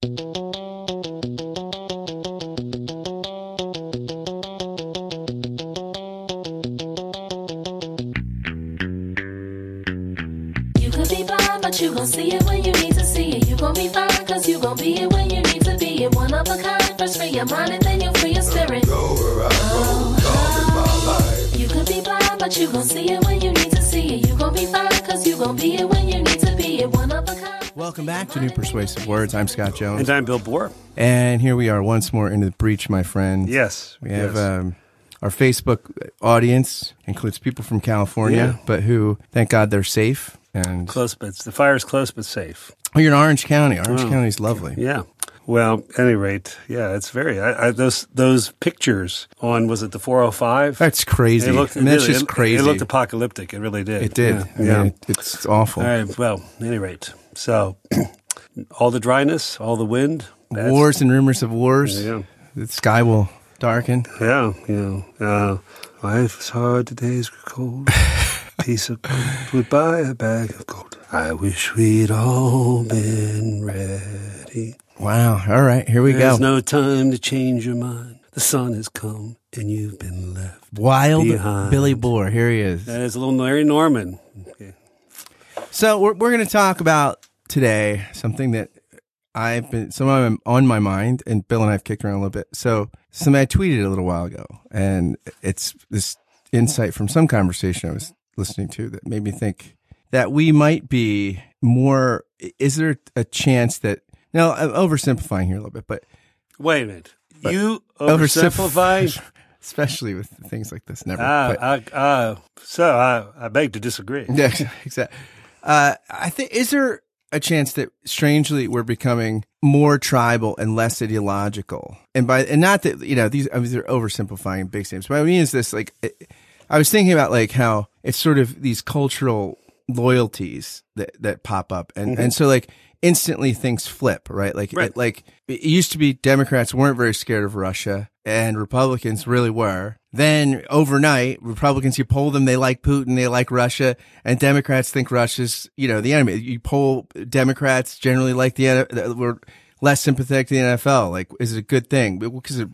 You could be blind, but you gon' see it when you need to see it. You gon' be fine, cause you gon' be it when you need to be it. One of a kind, first free your mind and then you'll free your spirit. Oh, You could be blind, but you gon' see it when you need to see it. You gon' be fine, cause you gon' be it when you need to be it. One of. Welcome back to New Persuasive Words. I'm Scott Jones. And I'm Bill Borror. And here we are once more into the breach, my friend. Yes. We have yes. um, our Facebook audience includes people from California, Yeah. but who, thank God, they're safe. And close, but the fire's close but safe. oh, you're in Orange County. Orange Oh. County's lovely. Yeah. Well, at any rate, yeah, it's very I, I, those those pictures on was it the 405? That's crazy. It looked that's really- just it- crazy. It looked apocalyptic. It really did. It did. Yeah. I mean, it- it's awful. All right. Well, at any rate, so all the dryness, all the wind, Wars and rumors of wars. Yeah. The sky will darken. Yeah, yeah. Uh, life is hard, the days cold. Piece of gold would buy a bag of gold. I wish we'd all been ready. Wow. All right. Here we There's go. There's no time to change your mind. The sun has come and you've been left. Wild behind. Billy Borror. Here he is. That is a little Larry Norman. Okay. So we're we're going to talk about today something that I've been some of them on my mind, and Bill and I have kicked around a little bit. So something I tweeted a little while ago, and it's this insight from some conversation I was listening to that made me think that we might be more. Is there a chance that now I'm oversimplifying here a little bit, but Wait a minute. You oversimplify- especially with things like this, never. Ah, but- I, uh, so I, I beg to disagree. Yeah, exactly. Uh, I think is there a chance that strangely we're becoming more tribal and less ideological, and by and not that you know these I mean they're oversimplifying big names. But I mean is this like I was thinking about like how it's sort of these cultural loyalties that that pop up, and mm-hmm. and so like instantly things flip, right? Like Right. It, like it used to be Democrats weren't very scared of Russia, and Republicans really were. Then overnight, Republicans, you poll them, they like Putin, they like Russia, and Democrats think Russia's, you know, the enemy. You poll Democrats generally like the, we're less sympathetic to the NFL. Like, is it a good thing? Because of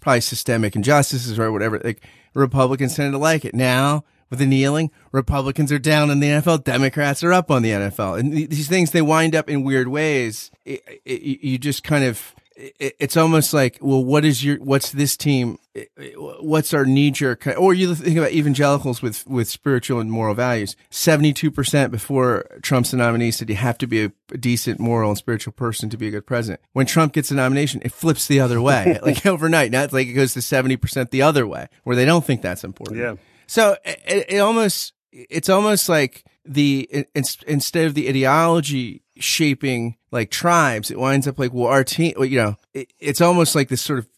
probably systemic injustices or whatever. Like, Republicans tend to like it. Now, with the kneeling, Republicans are down on the NFL, Democrats are up on the NFL. And these things, they wind up in weird ways. It, it, you just kind of, it, it's almost like, well, what is your, what's this team, what's our knee jerk, or you think about evangelicals with, with spiritual and moral values. 72% before Trump's the nominee said you have to be a decent moral and spiritual person to be a good president. When Trump gets a nomination, it flips the other way, like overnight. Now it's like it goes to 70% the other way, where they don't think that's important. Yeah. So it, it almost, it's almost like the, instead of the ideology shaping like tribes, it winds up like, well, our team, you know, it, it's almost like this sort of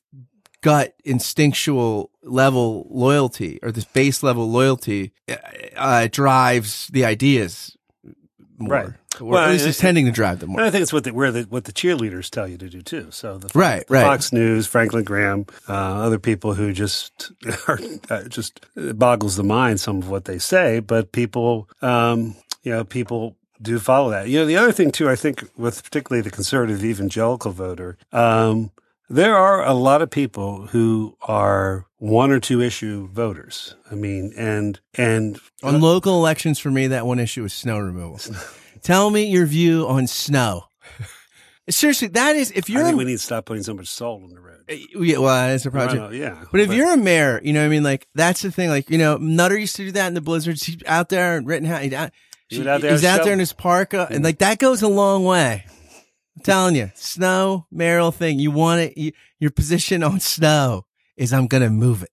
gut instinctual level loyalty or this base level loyalty uh, uh, drives the ideas more. Right. Or Well, at least it's tending to drive them And more. I think it's what the, where the, what the cheerleaders tell you to do too. So the Right, the right. Fox News, Franklin Graham, uh, other people who just are uh, just it boggles the mind some of what they say, but people, um, you know, people do follow that. You know, the other thing too, I think with particularly the conservative evangelical voter, um, there are a lot of people who are one or two issue voters. I mean, and and uh, On local elections, for me, that one issue is snow removal. Tell me your view on snow. Seriously, that is if you're think a- we need to stop putting so much salt on the road. Uh, yeah, well, that's a project. know, yeah. But if But- you're a mayor, you know, what I mean, like that's the thing. Like, you know, Nutter used to do that in the blizzards. Out there in Rittenhouse. Uh, He's out, He was out there he's out shoveling. there in his parka, and like that goes a long way. I'm telling you, snow mayoral thing. You want it. You, your position on snow is I'm going to move it.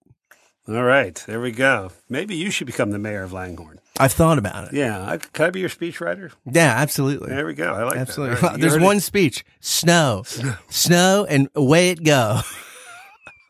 All right, there we go. Maybe you should become the mayor of Langhorne. I've thought about it. Yeah, I, can I be your speechwriter? Yeah, absolutely. There we go. I like Absolutely. right, There's one it. speech: snow, snow, and away it go.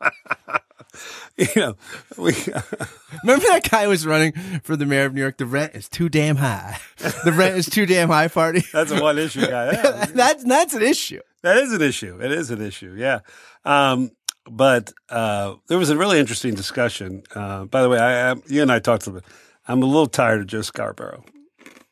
You know, we, Remember that guy was running for the mayor of New York? The rent is too damn high. The rent is too damn high. Party. that's a one issue guy. Yeah, that's that's an issue. that is an issue. It is an issue. Yeah. Um, but uh, there was a really interesting discussion. Uh, by the way, I, I, you and I talked a little bit. I'm a little tired of Joe Scarborough.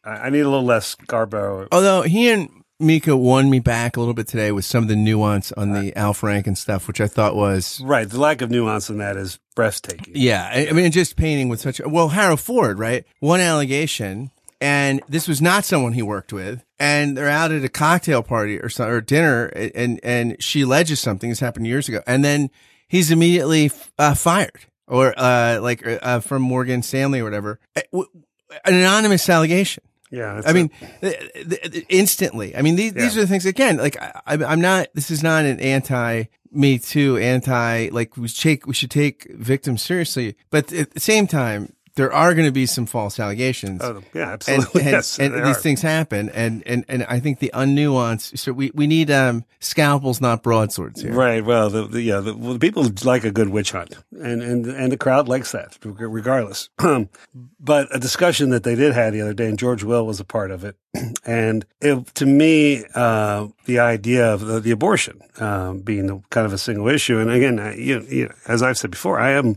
I, I need a little less Scarborough. Although he and Mika won me back a little bit today with some of the nuance on the Al Franken stuff, which I thought was Right. The lack of nuance in that is breathtaking. Yeah, I, mean, just painting with such. Well, Harold Ford, right? One allegation, and this was not someone he worked with, and they're out at a cocktail party or so, or dinner, and and she alleges something. This happened years ago, and then he's immediately uh, fired, or uh, like uh, from Morgan Stanley or whatever. An anonymous allegation. Yeah. I mean, th- th- th- instantly. I mean, these these are the things again. Like, I, I'm not. This is not an anti Me Too, anti like we take we should take victims seriously, but at the same time, there are going to be some false allegations. oh, yeah, and, absolutely. and, yes. and these are. things happen, and, and, and I think the unnuanced. So we, we need um, scalpels, not broadswords here. Right. Well, the, the yeah, the, well, the people like a good witch hunt, and and and the crowd likes that, regardless. but a discussion that they did have the other day, and George Will was a part of it, and it, to me, uh, the idea of the, the abortion um, being the, kind of a single issue, and again, I, you, you, as I've said before, I am,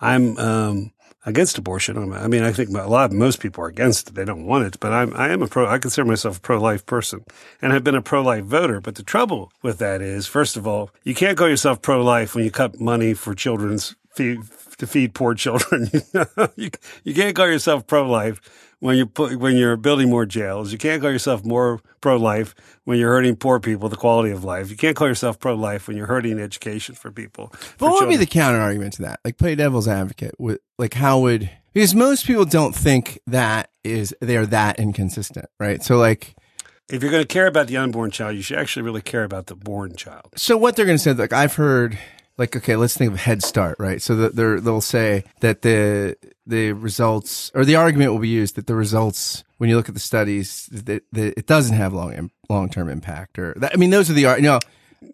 I'm. Um, Against abortion, I mean, I think a lot, of most people are against it. They don't want it, but I'm, I am a pro. I consider myself a pro-life person, and I've been a pro-life voter. But the trouble with that is, first of all, you can't call yourself pro-life when you cut money for children's feed, to feed poor children. you, you can't call yourself pro-life when you put when you're building more jails. You can't call yourself more pro-life when you're hurting poor people, the quality of life. You can't call yourself pro-life when you're hurting education for people. But for what would be the counter argument to that? Like play devil's advocate with like how would because most people don't think that is they're that inconsistent, right? So like if you're going to care about the unborn child, you should actually really care about the born child. so what they're going to say like I've heard like okay, let's think of Head Start, right? So that they're they'll say that the the results or the argument will be used that the results when you look at the studies that, that it doesn't have long long term impact or that, I mean those are the you know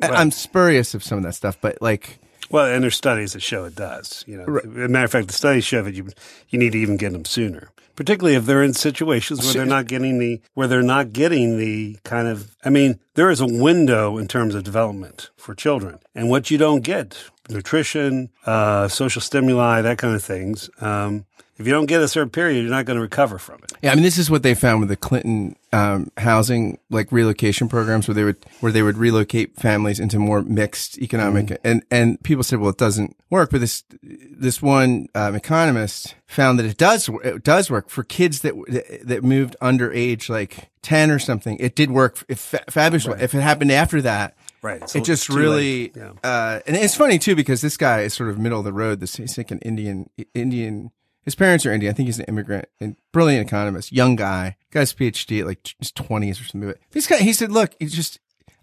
I- I'm spurious of some of that stuff, but like Well, and there's studies that show it does. You know, as a matter of fact, the studies show that you you need to even get them sooner, particularly if they're in situations where they're not getting the where they're not getting the kind of. I mean, there is a window in terms of development for children, and what you don't get nutrition, uh, social stimuli, that kind of things. Um, if you don't get a certain period, you're not going to recover from it. Yeah, I mean, this is what they found with the Clinton um, housing like relocation programs, where they would where they would relocate families into more mixed economic, and and people said, well, it doesn't work. But this this one um, economist found that it does it does work for kids that that moved under age like ten or something. It did work. If fa- fabulous. If it happened after that. Right. So it just really. Yeah. uh, and it's funny too because this guy is sort of middle of the road. This he's like an Indian, Indian. His parents are Indian. I think he's an immigrant and brilliant economist, young guy, guy's PhD at like his twenties or something. But this guy, he said, look, he's just.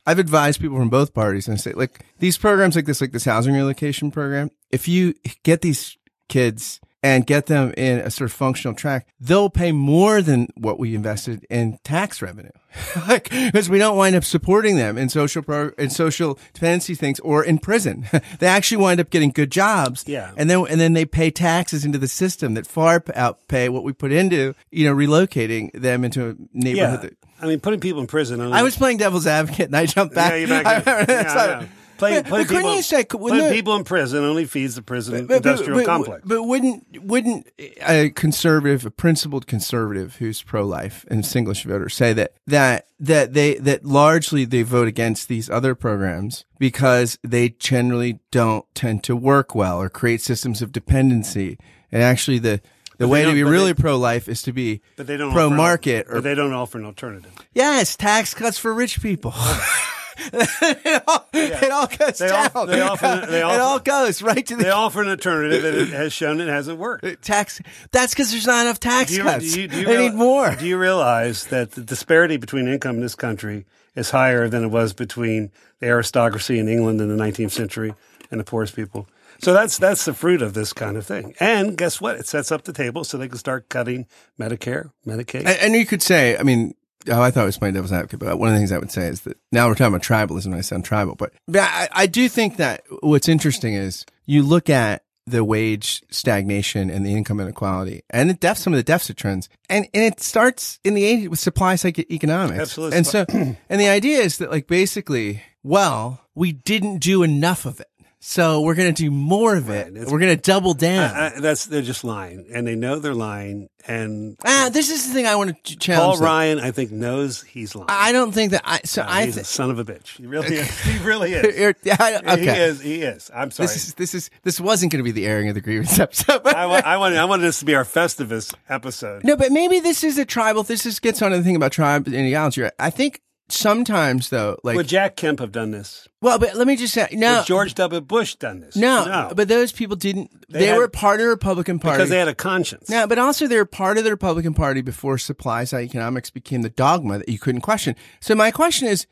I've advised people from both parties and I say, like these programs like this, like this housing relocation program. If you get these kids and get them in a sort of functional track, they'll pay more than what we invested in tax revenue. because we don't wind up supporting them in social pro, in social dependency things or in prison. they actually wind up getting good jobs. Yeah. And then, and then they pay taxes into the system that far outpay what we put into, you know, relocating them into a neighborhood. Yeah. That, I mean, putting people in prison. Only, I was playing devil's advocate and I jumped back. Yeah, you're back. I- yeah, so- yeah. But- putting but people, you say- wouldn't putting it- people in prison only feeds the prison But- but- industrial but- complex. But wouldn't wouldn't a conservative, a principled conservative who's pro life and singlish voter say that that that they that largely they vote against these other programs because they generally don't tend to work well or create systems of dependency. And actually the the they way to be really they- pro life is to be but they don't pro offer- market But or they don't offer an alternative. yes, tax cuts for rich people. it, all, it all goes They down. off- they offer- they it all goes right to the They offer an alternative, that it has shown it hasn't worked. Uh, tax. That's because there's not enough tax Do you, cuts. do you- do you they real- need more. Do you realize that the disparity between income in this country is higher than it was between the aristocracy in England in the 19th century and the poorest people? So that's that's the fruit of this kind of thing. And guess what? It sets up the table so they can start cutting Medicare, Medicaid. and, and you could say, I mean, oh, I thought I was playing devil's advocate, but one of the things I would say is that now we're talking about tribalism, I sound tribal, but, but I, I do think that what's interesting is you look at the wage stagnation and the income inequality and the def, some of the deficit trends. And, and it starts in the 80s with supply side economics. Absolutely. And so, and the idea is that like basically, well, we didn't do enough of it. So we're going to do more of it. Right, we're going to double down. I, I, that's they're just lying, and they know they're lying. And ah, this is the thing I want to ch- Paul challenge. them. Ryan, I think, knows he's lying. I don't think that I, so No, I he's a son of a bitch. He really is. He really is. You're- He is. He is. I'm sorry. This is, this is, this wasn't going to be the airing of the grievance episode. I, I wanted. I wanted this to be our Festivus episode. No, but maybe this is a tribal. This is gets on to the thing about tribe ideology. I think sometimes though, like, Would Jack Kemp have done this? well, but let me just say, no, Would George W. Bush done this? no, no. but those people didn't. They, had- were part of the Republican Party because they had a conscience. No, but also they were part of the Republican Party before supply side economics became the dogma that you couldn't question. So my question is,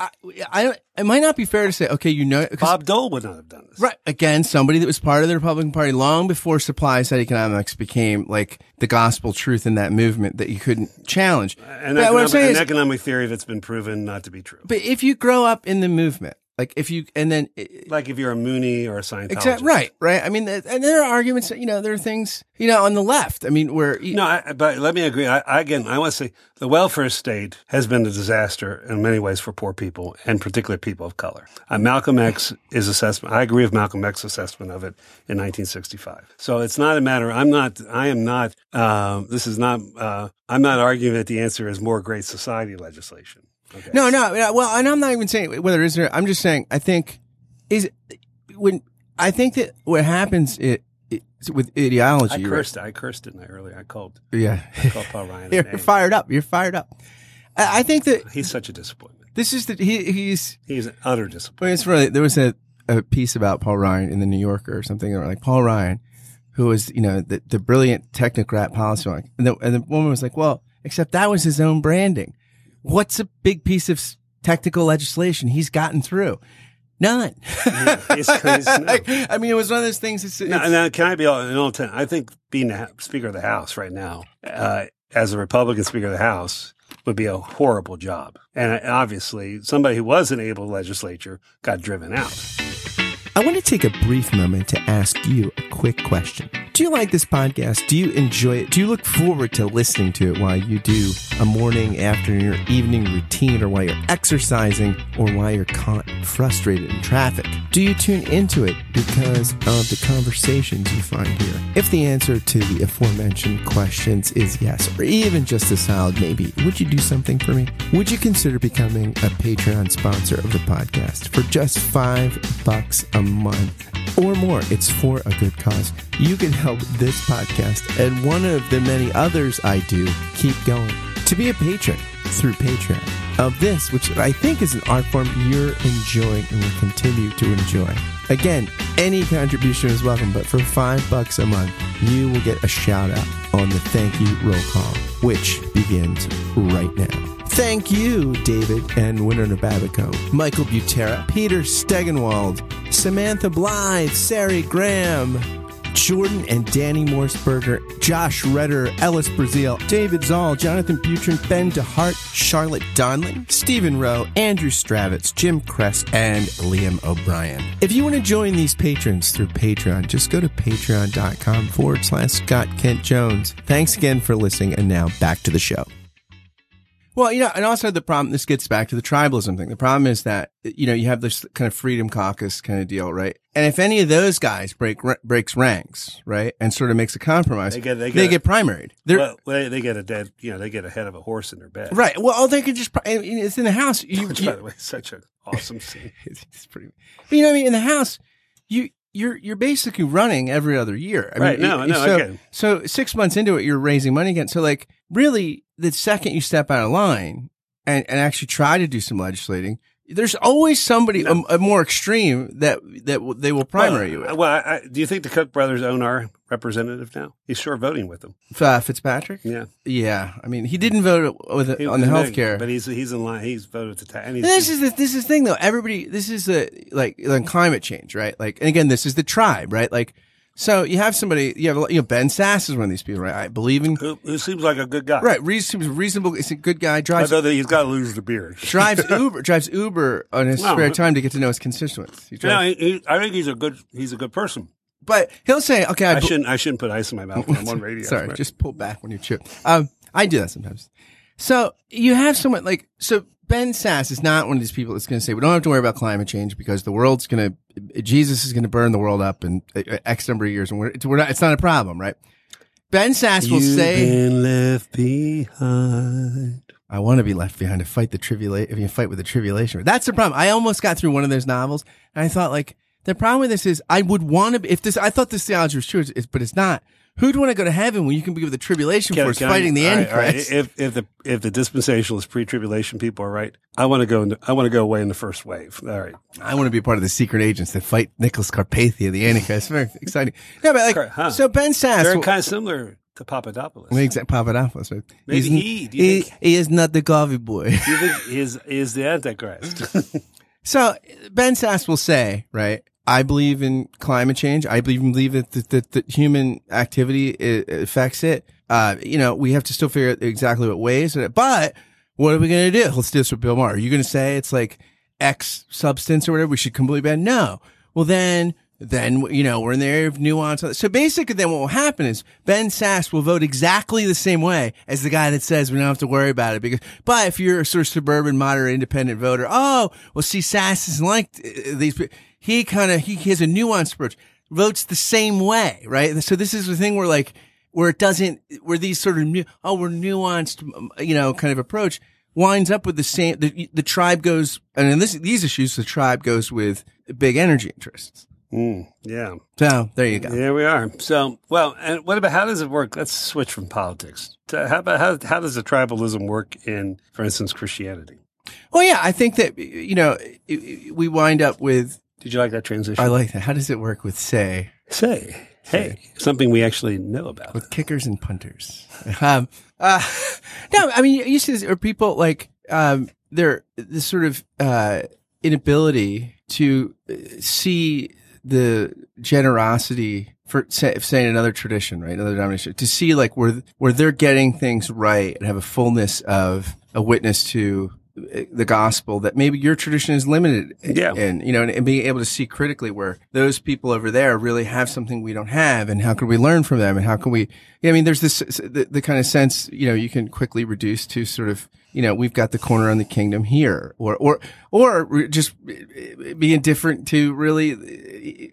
I, I. It might not be fair to say, okay, you know, Bob Dole would not have done this. Right. Again, somebody that was part of the Republican Party long before supply side economics became like the gospel truth in that movement that you couldn't challenge. An, But what I'm saying an is- economic theory that's been proven not to be true. But if you grow up in the movement, like if you, and then, Like if you're a Moonie or a Scientologist. exactly, right, right. I mean, and there are arguments, you know, there are things, you know, on the left. I mean, where, you- No, I, but let me agree. I, I, again, I want to say the welfare state has been a disaster in many ways for poor people, and particularly people of color. Uh, Malcolm X is assessment. I agree with Malcolm X's assessment of it in 1965. So it's not a matter. I'm not. I am not. Um, this is not. Uh, I'm not arguing that the answer is more great society legislation. Okay. no, no, well, and I'm not even saying whether it is or, I'm just saying, I think is when, I think that what happens it, it with I ideology, right? cursed. I cursed in there earlier. I called. yeah, I called Paul Ryan. a you're name. fired up. You're fired up. I, I think that He's such a disappointment. this is the, he, he's, He's an utter disappointment. It's really there was a, a piece about Paul Ryan in the New Yorker or something, or like Paul Ryan, who was you know the, the brilliant technocrat policy, and the, and the woman was like, well, except that was his own branding. What's a big piece of technical legislation he's gotten through? None. He's- he's- no. Like, I mean, it was one of those things. It's, it's- now, can I be all, in all ten? I think being the Speaker of the House right now, uh, as a Republican Speaker of the House, would be a horrible job. And obviously, somebody who was an able legislature got driven out. I want to take a brief moment to ask you a quick question. Do you like this podcast? Do you enjoy it? Do you look forward to listening to it while you do a morning, afternoon, or evening routine, or while you're exercising, or while you're caught frustrated in traffic? Do you tune into it because of the conversations you find here? If the answer to the aforementioned questions is yes, or even just a solid maybe, would you do something for me? Would you consider becoming a Patreon sponsor of the podcast for just five bucks a month or more? It's for a good cause. You can help this podcast and one of the many others I do keep going. To be a patron through Patreon of this, which I think is an art form you're enjoying and will continue to enjoy. Again, any contribution is welcome, but for five bucks a month, you will get a shout out on the thank you roll call, which begins right now. Thank you, David and Winona Babico, Michael Butera, Peter Stegenwald, Samantha Blythe, Sari Graham, Jordan and Danny Morseberger, Josh Redder, Ellis Brazil, David Zoll, Jonathan Butrin, Ben DeHart, Charlotte Donlin, Stephen Rowe, Andrew Stravitz, Jim Crest, and Liam O'Brien. If you want to join these patrons through Patreon, just go to patreon.com forward slash Scott Kent Jones. Thanks again for listening, and now back to the show. Well, you know, and also the problem, this gets back to the tribalism thing. The problem is that, you know, you have this kind of freedom caucus kind of deal, right? And if any of those guys break, breaks ranks, right? And sort of makes a compromise, They get- they they get- get primaried. They're, Well, they, they get a dead, you know, they get a head of a horse in their bed. right. Well, oh, they could just, pri- I mean, it's in the house. You, Which, you- by the way, is such an awesome scene. it's pretty, but you know what I mean? In the house, you, you're, you're basically running every other year. I Right, mean, no, no, so, again. so six months into it, you're raising money again. So like really the second you step out of line and, and actually try to do some legislating, there's always somebody a, a more extreme that, that they will primary you well, with. well I, I, do you think the Koch brothers own our representative now? He's sure voting with them. Uh, Fitzpatrick? Yeah. Yeah. I mean, he didn't vote with He- on the health care, But he's, he's in line. He's voted to ta- and he's, This is the, this is the thing though. Everybody, this is the like like climate change, right? Like, and again, this is the tribe, right? Like, so you have somebody, you have you know Ben Sasse is one of these people, right? I believe in who, who seems like a good guy. right. Reasonable, reasonable. He's a good guy. Drives Although he's got to lose the beard. drives Uber drives Uber on his No. spare time to get to know his constituents. He drives, he, he, I think he's a good. He's a good person. but he'll say, "Okay, I, I shouldn't. I shouldn't put ice in my mouth when I'm on radio. Sorry, Right. just pull back when you chew. Um, I do that sometimes. So you have someone like so Ben Sasse is not one of these people that's going to say we don't have to worry about climate change because the world's going to Jesus is going to burn the world up in uh, X number of years, and we're, we're not, it's not a problem, right? Ben Sasse will You've say, been left behind. I want to be left behind to fight the tribulation. If you fight with the tribulation, that's the problem. I almost got through one of those novels, and I thought like the problem with this is I would want to. If this, I thought this theology was true, it's, but it's not. Who'd want to go to heaven when you can be with the tribulation Can- force can I- fighting the all right, all right. Antichrist? If if the if the dispensationalist pre-tribulation people are right, I want to go. In, I want to go away in the first wave. All right. I want to be part of the secret agents that fight Nicolae Carpathia, the Antichrist. Very exciting. No, but like, huh. so Ben Sasse, They're will- kind of similar to Papadopoulos. Exact Papadopoulos. right? Maybe He's- he- do you he, think- he is not the coffee boy. Do you think is is the Antichrist? So Ben Sasse will say, right? I believe in climate change. I believe believe that that that human activity affects it. Uh, you know, we have to still figure out exactly what ways. But what are we going to do? Let's do this with Bill Maher. Are you going to say it's like X substance or whatever? We should completely ban? No. Well, then, then you know we're in the area of nuance. So basically, then what will happen is Ben Sasse will vote exactly the same way as the guy that says we don't have to worry about it. Because, but if you're a sort of suburban, moderate, independent voter, oh, well, see, Sasse isn't like uh, these. pe- He kind of he, he has a nuanced approach. Votes the same way, right? So this is the thing where like where it doesn't where these sort of new oh we're nuanced you know kind of approach winds up with the same the the tribe goes and in this these issues the tribe goes with big energy interests. Mm, yeah. So there you go. There we are. So, well, and what about how does it work? Let's switch from politics. To how about how how does the tribalism work in, for instance, Christianity? Well, yeah, I think that you know we wind up with. Did you like that transition? I like that. How does it work with say Say, hey, something we actually know about. with kickers and punters? Um, uh, no, I mean you see this, or people like um, they're this sort of uh, inability to uh, see the generosity for say, say in another tradition, right? Another denomination to see like where where they're getting things right and have a fullness of a witness to the gospel that maybe your tradition is limited Yeah. in, you know, and, and being able to see critically where those people over there really have something we don't have and how can we learn from them and how can we, yeah, I mean, there's this, the, the kind of sense, you know, you can quickly reduce to sort of, you know, we've got the corner on the kingdom here or, or, or just be indifferent to really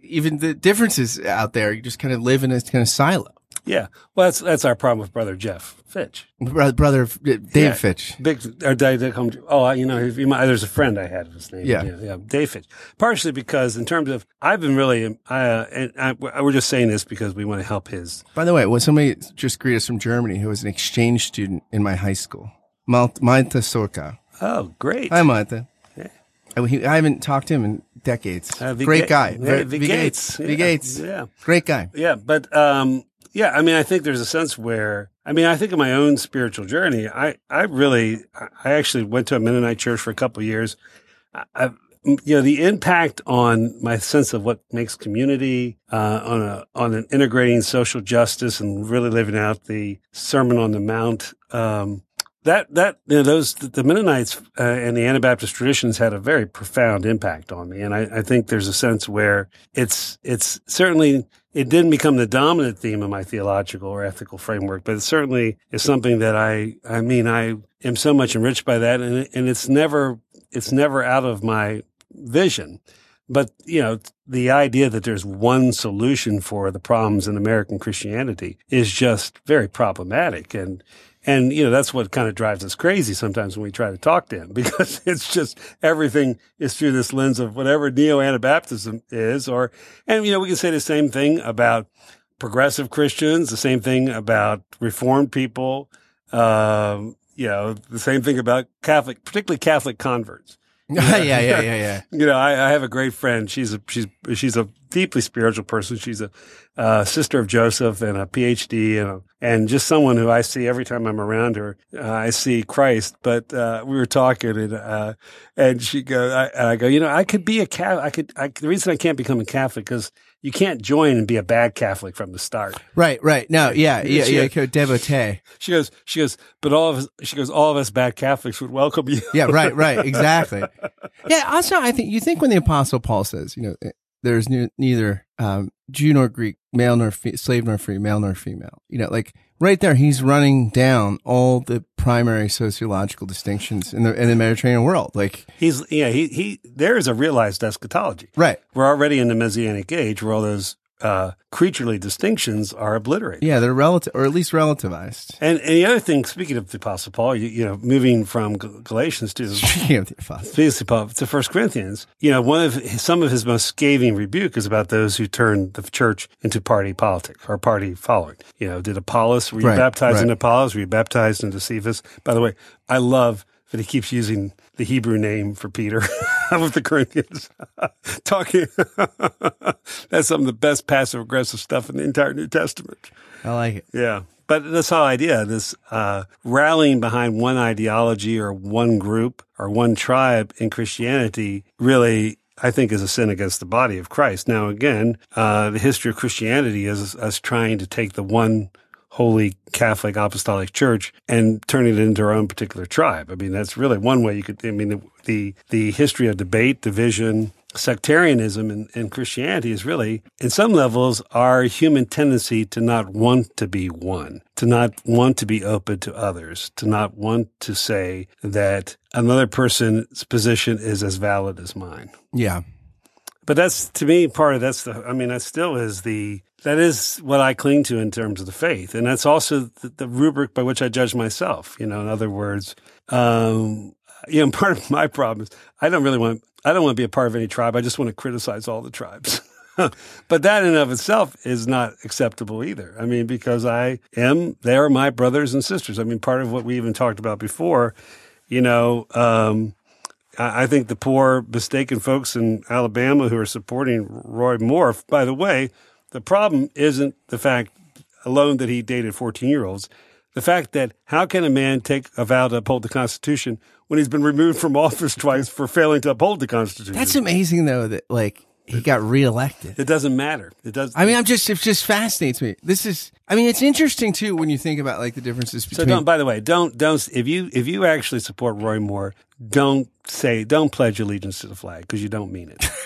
even the differences out there. You just kind of live in a kind of silo. Yeah. Well, that's that's our problem with brother Jeff Fitch. Brother, brother Dave Yeah. Fitch. Big or Dave, Dave come. Oh, you know, might, there's a friend I had of his name. Yeah. yeah, yeah, Dave Fitch. Partially because in terms of I've been really, uh, and I, we're just saying this because we want to help his. By the way, when somebody just greeted us from Germany who was an exchange student in my high school, Malta Sorka. Oh, great. Hi, Malta. Yeah. I, haven't talked to him in decades. Uh, V. Great guy. Yeah, V. V. Gates. V. Gates. Yeah. Great guy. Yeah, but um, yeah, I mean, I think there's a sense where I mean, I think in my own spiritual journey, I I really I- actually went to a Mennonite church for a couple of years. I, you know, the impact on my sense of what makes community uh, on a on an integrating social justice and really living out the Sermon on the Mount. Um, that that you know, those the Mennonites uh, and the Anabaptist traditions had a very profound impact on me, and I, I think there's a sense where it's it's certainly it didn't become the dominant theme of my theological or ethical framework, but it certainly is something that I I mean I am so much enriched by that, and and it's never it's never out of my vision. But you know, the idea that there's one solution for the problems in American Christianity is just very problematic, and and you know that's what kind of drives us crazy sometimes when we try to talk to him because it's just everything is through this lens of whatever neo Anabaptism is, or and you know we can say the same thing about progressive Christians, the same thing about Reformed people, um, you know, the same thing about Catholic, particularly Catholic converts. yeah, yeah, yeah, yeah. You know, I, I have a great friend. She's a she's she's a deeply spiritual person. She's a uh, sister of Joseph and a PhD and a, and just someone who I see every time I'm around her. Uh, I see Christ. But uh, we were talking and uh, and she go I, I go, you know, I could be a Catholic. I could. I, the reason I can't become a Catholic because you can't join and be a bad Catholic from the start. Right, right. No, yeah, yeah, She- yeah. yeah devotee. She goes, she goes, but all of us, she goes, all of us bad Catholics would welcome you. Yeah, right, right. Exactly. Yeah. Also, I think you think when the Apostle Paul says, you know, there's ne- neither um, Jew nor Greek, male nor fe- slave nor free, male nor female. You know, like right there, he's running down all the primary sociological distinctions in the in the Mediterranean world. Like, He's yeah he he there is a realized eschatology. right? We're already in the messianic age where all those uh, creaturely distinctions are obliterated. Yeah, they're relative, or at least relativized. And, and the other thing, speaking of the Apostle Paul, you, you know, moving from Galatians to Speaking of the apostles, speaking of Paul to First Corinthians, you know, one of his, some of his most scathing rebuke is about those who turn the church into party politics or party following. You know, did Apollos were you Right, baptized right. in Apollos? Were you baptized into Cephas? By the way, I love that he keeps using the Hebrew name for Peter with the Corinthians. Talking, that's some of the best passive aggressive stuff in the entire New Testament. I like it. Yeah. But this whole idea, this uh, rallying behind one ideology or one group or one tribe in Christianity really, I think, is a sin against the body of Christ. Now, again, uh, the history of Christianity is us trying to take the one holy Catholic apostolic church and turning it into our own particular tribe. I mean, that's really one way you could, I mean, the, the, the history of debate, division, sectarianism in, in Christianity is really, in some levels, our human tendency to not want to be one, to not want to be open to others, to not want to say that another person's position is as valid as mine. Yeah, But that's to me part of that's the. I mean, that still is the. That is what I cling to in terms of the faith, and that's also the, the rubric by which I judge myself. You know, in other words, um, you know, part of my problem is I don't really want. I don't want to be a part of any tribe. I just want to criticize all the tribes. but that in of itself is not acceptable either. I mean, because I am, they are my brothers and sisters. I mean, part of what we even talked about before, you know, um, I I think the poor, mistaken folks in Alabama who are supporting Roy Moore, by the way, the problem isn't the fact alone that he dated 14 year olds. The fact that how can a man take a vow to uphold the Constitution when he's been removed from office twice for failing to uphold the Constitution? that's amazing though. That like he got reelected. it doesn't matter. It does. I mean, I'm just it just fascinates me. This is, I mean, it's interesting too when you think about like the differences between. so don't. By the way, don't don't if you if you actually support Roy Moore, don't say don't pledge allegiance to the flag because you don't mean it.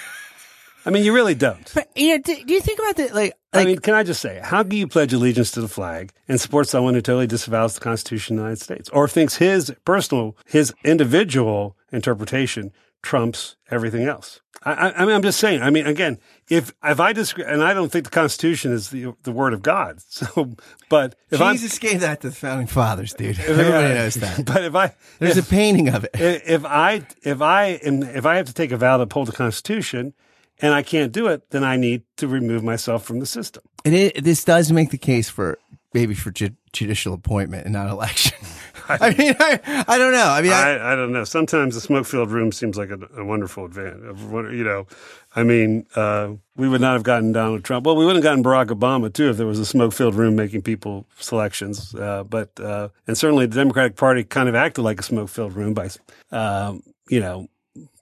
I mean, you really don't. but yeah, do, do you think about that? Like, I mean, can I just say, how do you pledge allegiance to the flag and support someone who totally disavows the Constitution of the United States or thinks his personal, his individual interpretation trumps everything else? I, I, I mean, I'm just saying. I mean, again, if if I disagree, and I don't think the Constitution is the the word of God. So, but if Jesus gave that to the founding fathers, dude. I'm, Everybody knows that. But if I There's if, a painting of it. if I if I am if I have to take a vow to uphold the Constitution. And I can't do it, then I need to remove myself from the system. And it, this does make the case for maybe for ju- judicial appointment and not election. I mean, I, I don't know. I mean, I, I, I don't know. Sometimes the smoke filled room seems like a, a wonderful advantage. You know, I mean, uh, we would not have gotten Donald Trump. Well, we wouldn't have gotten Barack Obama too if there was a smoke filled room making people selections. Uh, but uh, and certainly the Democratic Party kind of acted like a smoke filled room by, um, you know,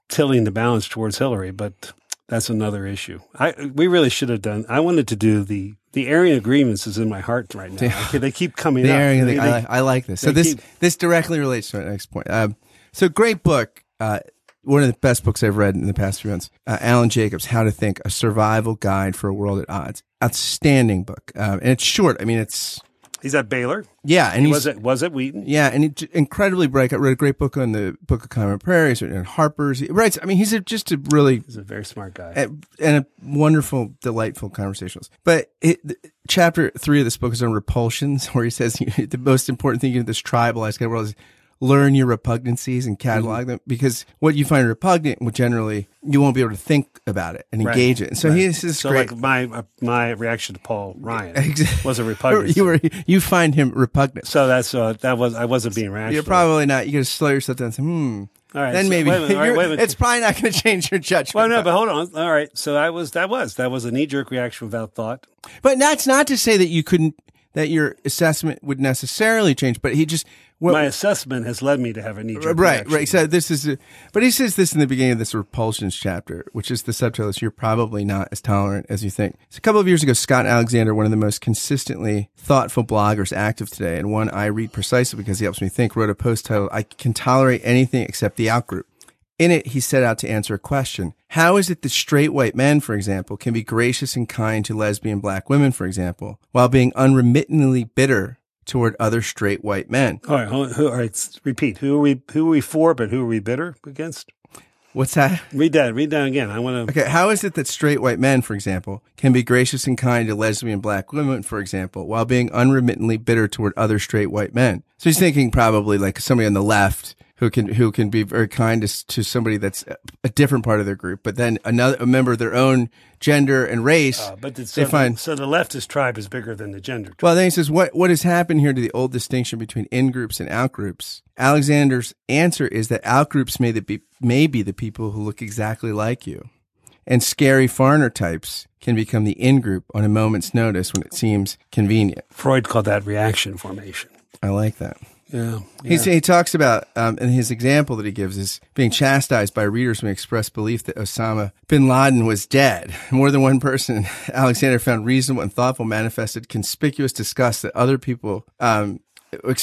tilting the balance towards Hillary. But that's another issue. I we really should have done. I wanted to do the the airing of grievances in my heart right now. Okay, they keep coming the up. airing of the, They- I, like, I like this. So this keep- this directly relates to my next point. Um, so great book. Uh, one of the best books I've read in the past few months. Uh, Alan Jacobs, How to Think: A Survival Guide for a World at Odds. Outstanding book, um, and it's short. I mean, it's he's at Baylor. yeah, and he's Was it was it Wheaton? Yeah, and he, incredibly bright. I read a great book on the Book of Common Prayer. He's written in Harper's. He writes. I mean, he's a, just a really He's a very smart guy. and and a wonderful, delightful conversationalist. But it, chapter three of this book is on repulsions, where he says the most important thing in this tribalized kind of world is learn your repugnancies and catalog them because what you find repugnant will generally you won't be able to think about it and Right. engage it. And so Right. he has this so great. like my uh, my reaction to Paul Ryan Exa- was a repugnance. you were you find him repugnant. so that's uh, that was I wasn't being rational. You're probably not. You got to slow yourself down. And say, hmm. All right, then so maybe minute, all right, you're- wait a minute. it's probably not going to change your judgment. well, no, but- but hold on. All right, so that was that was that was a knee jerk reaction without thought. But that's not to say that you couldn't, that your assessment would necessarily change. But he just, well, my assessment has led me to have a knee jerk. right, right. So this is, a, but he says this in the beginning of this repulsions chapter, which is the subtitle is "You're probably not as tolerant as you think." So a couple of years ago, Scott Alexander, one of the most consistently thoughtful bloggers active today, and one I read precisely because he helps me think, wrote a post titled "I can tolerate anything except the outgroup." In it, he set out to answer a question. How is it that straight white men, for example, can be gracious and kind to lesbian black women, for example, while being unremittingly bitter toward other straight white men? All right, who, all right. Repeat. Who are we? Who are we for? But who are we bitter against? What's that? Read that. Read that again. I want to. Okay, how is it that straight white men, for example, can be gracious and kind to lesbian black women, for example, while being unremittingly bitter toward other straight white men? So he's thinking probably like somebody on the left who can who can be very kind to, to somebody that's a different part of their group, but then another a member of their own gender and race. Uh, but it's, they so, find so the leftist tribe is bigger than the gender. Tribe. well, then he says, what, what has happened here to the old distinction between in groups and out groups? Alexander's answer is that out groups may, the be, may be the people who look exactly like you. And scary foreigner types can become the in group on a moment's notice when it seems convenient. Freud called that reaction formation. I like that. Yeah. He's, he talks about, um, and his example that he gives is being chastised by readers when expressed belief that Osama bin Laden was dead. More than one person, Alexander found reasonable and thoughtful manifested conspicuous disgust that other people, um,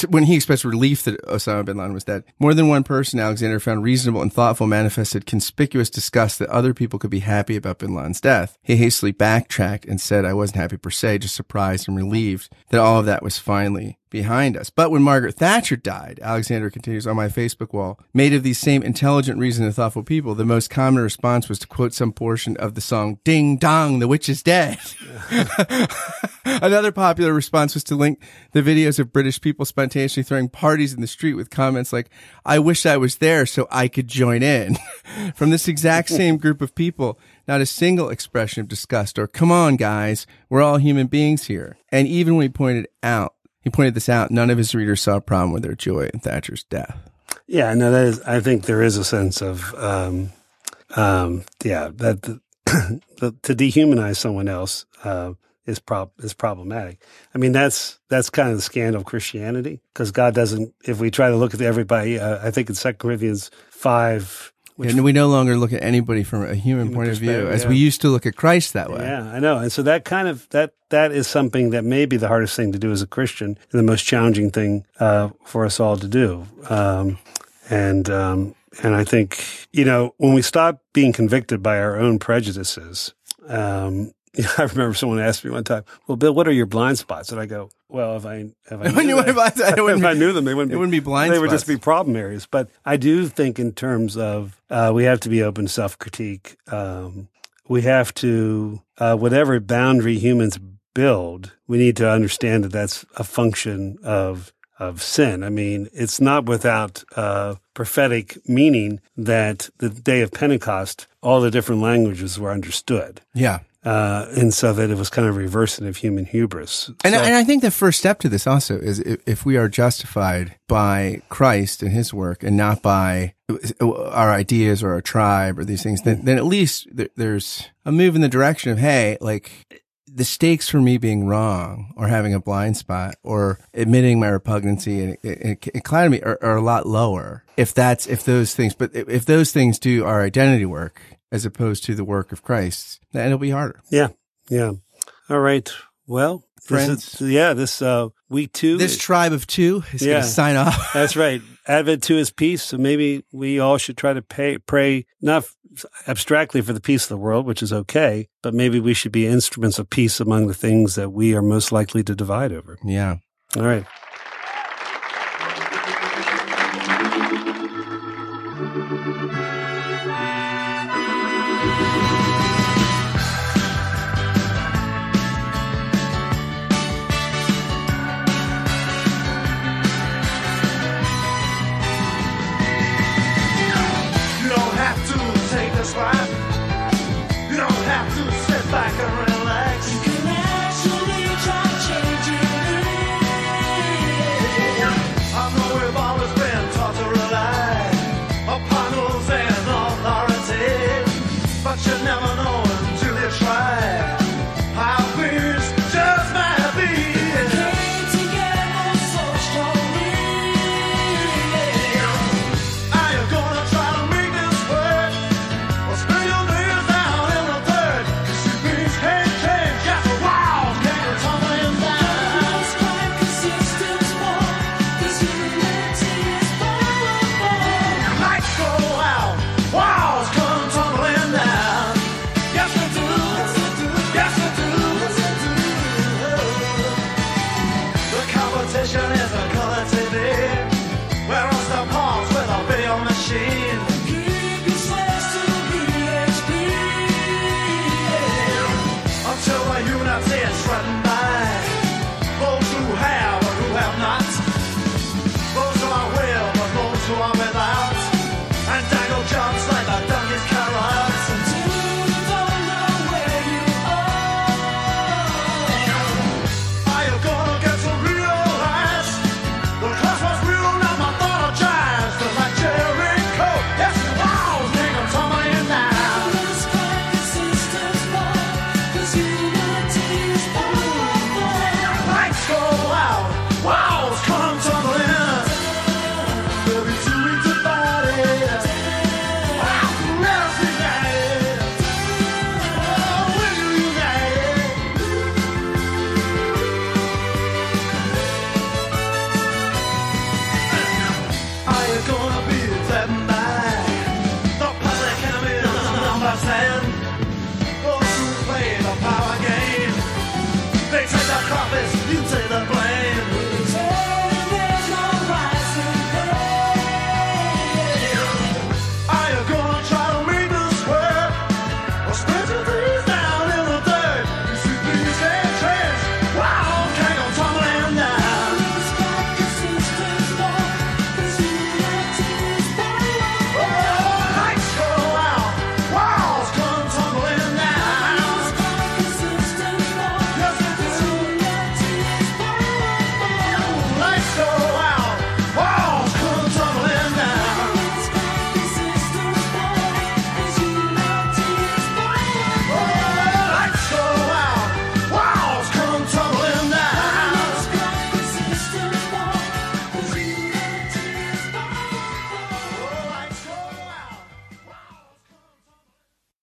when he expressed relief that Osama bin Laden was dead, more than one person, Alexander found reasonable and thoughtful manifested conspicuous disgust that other people could be happy about bin Laden's death. He hastily backtracked and said, I wasn't happy per se, just surprised and relieved that all of that was finally behind us. But when Margaret Thatcher died, Alexander continues on my Facebook wall, made of these same intelligent, reasoned, and thoughtful people, the most common response was to quote some portion of the song Ding Dong, the witch is dead. Another popular response was to link the videos of British people spontaneously throwing parties in the street with comments like, I wish I was there so I could join in. From this exact same group of people, not a single expression of disgust or, come on, guys, we're all human beings here. And even when he pointed out, he pointed this out, none of his readers saw a problem with their joy in Thatcher's death. Yeah, no, that is. I think there is a sense of, um, um, yeah, that the, the, to dehumanize someone else uh, is prob is problematic. I mean, that's that's kind of the scandal of Christianity because God doesn't. If we try to look at everybody, uh, I think in Second Corinthians five. Which, and we no longer look at anybody from a human, Human point of view, as yeah. we used to look at Christ that way. Yeah, I know. And so that kind of that that is something that may be the hardest thing to do as a Christian and the most challenging thing uh, for us all to do. Um, and um, and I think you know when we stop being convicted by our own prejudices. Um, I remember someone asked me one time, "Well, Bill, what are your blind spots?" And I go, "Well, if I if I knew them- went by- it wouldn't if I knew them, they wouldn't it wouldn't be blind They would just be problem areas. But I do think in terms of uh, we have to be open self critique. Um, we have to uh, whatever boundary humans build, we need to understand that that's a function of of sin. I mean, it's not without uh, prophetic meaning that the day of Pentecost, all the different languages were understood. Yeah. Uh, and so that it was kind of reversing of human hubris. And, So- and I think the first step to this also is if, if we are justified by Christ and his work and not by our ideas or our tribe or these things, then, then at least there, there's a move in the direction of, hey, like the stakes for me being wrong or having a blind spot or admitting my repugnancy and, and, and inclining me are, are a lot lower if that's, if those things, but if those things do our identity work as opposed to the work of Christ, then it'll be harder. Yeah, yeah. All right. Well, this Friends. is- yeah, this uh, week two. This tribe of two is Yeah. going to sign off. that's right. Advent two is peace. So maybe we all should try to pay, pray not abstractly for the peace of the world, which is okay, but maybe we should be instruments of peace among the things that we are most likely to divide over. Yeah. All right. Back and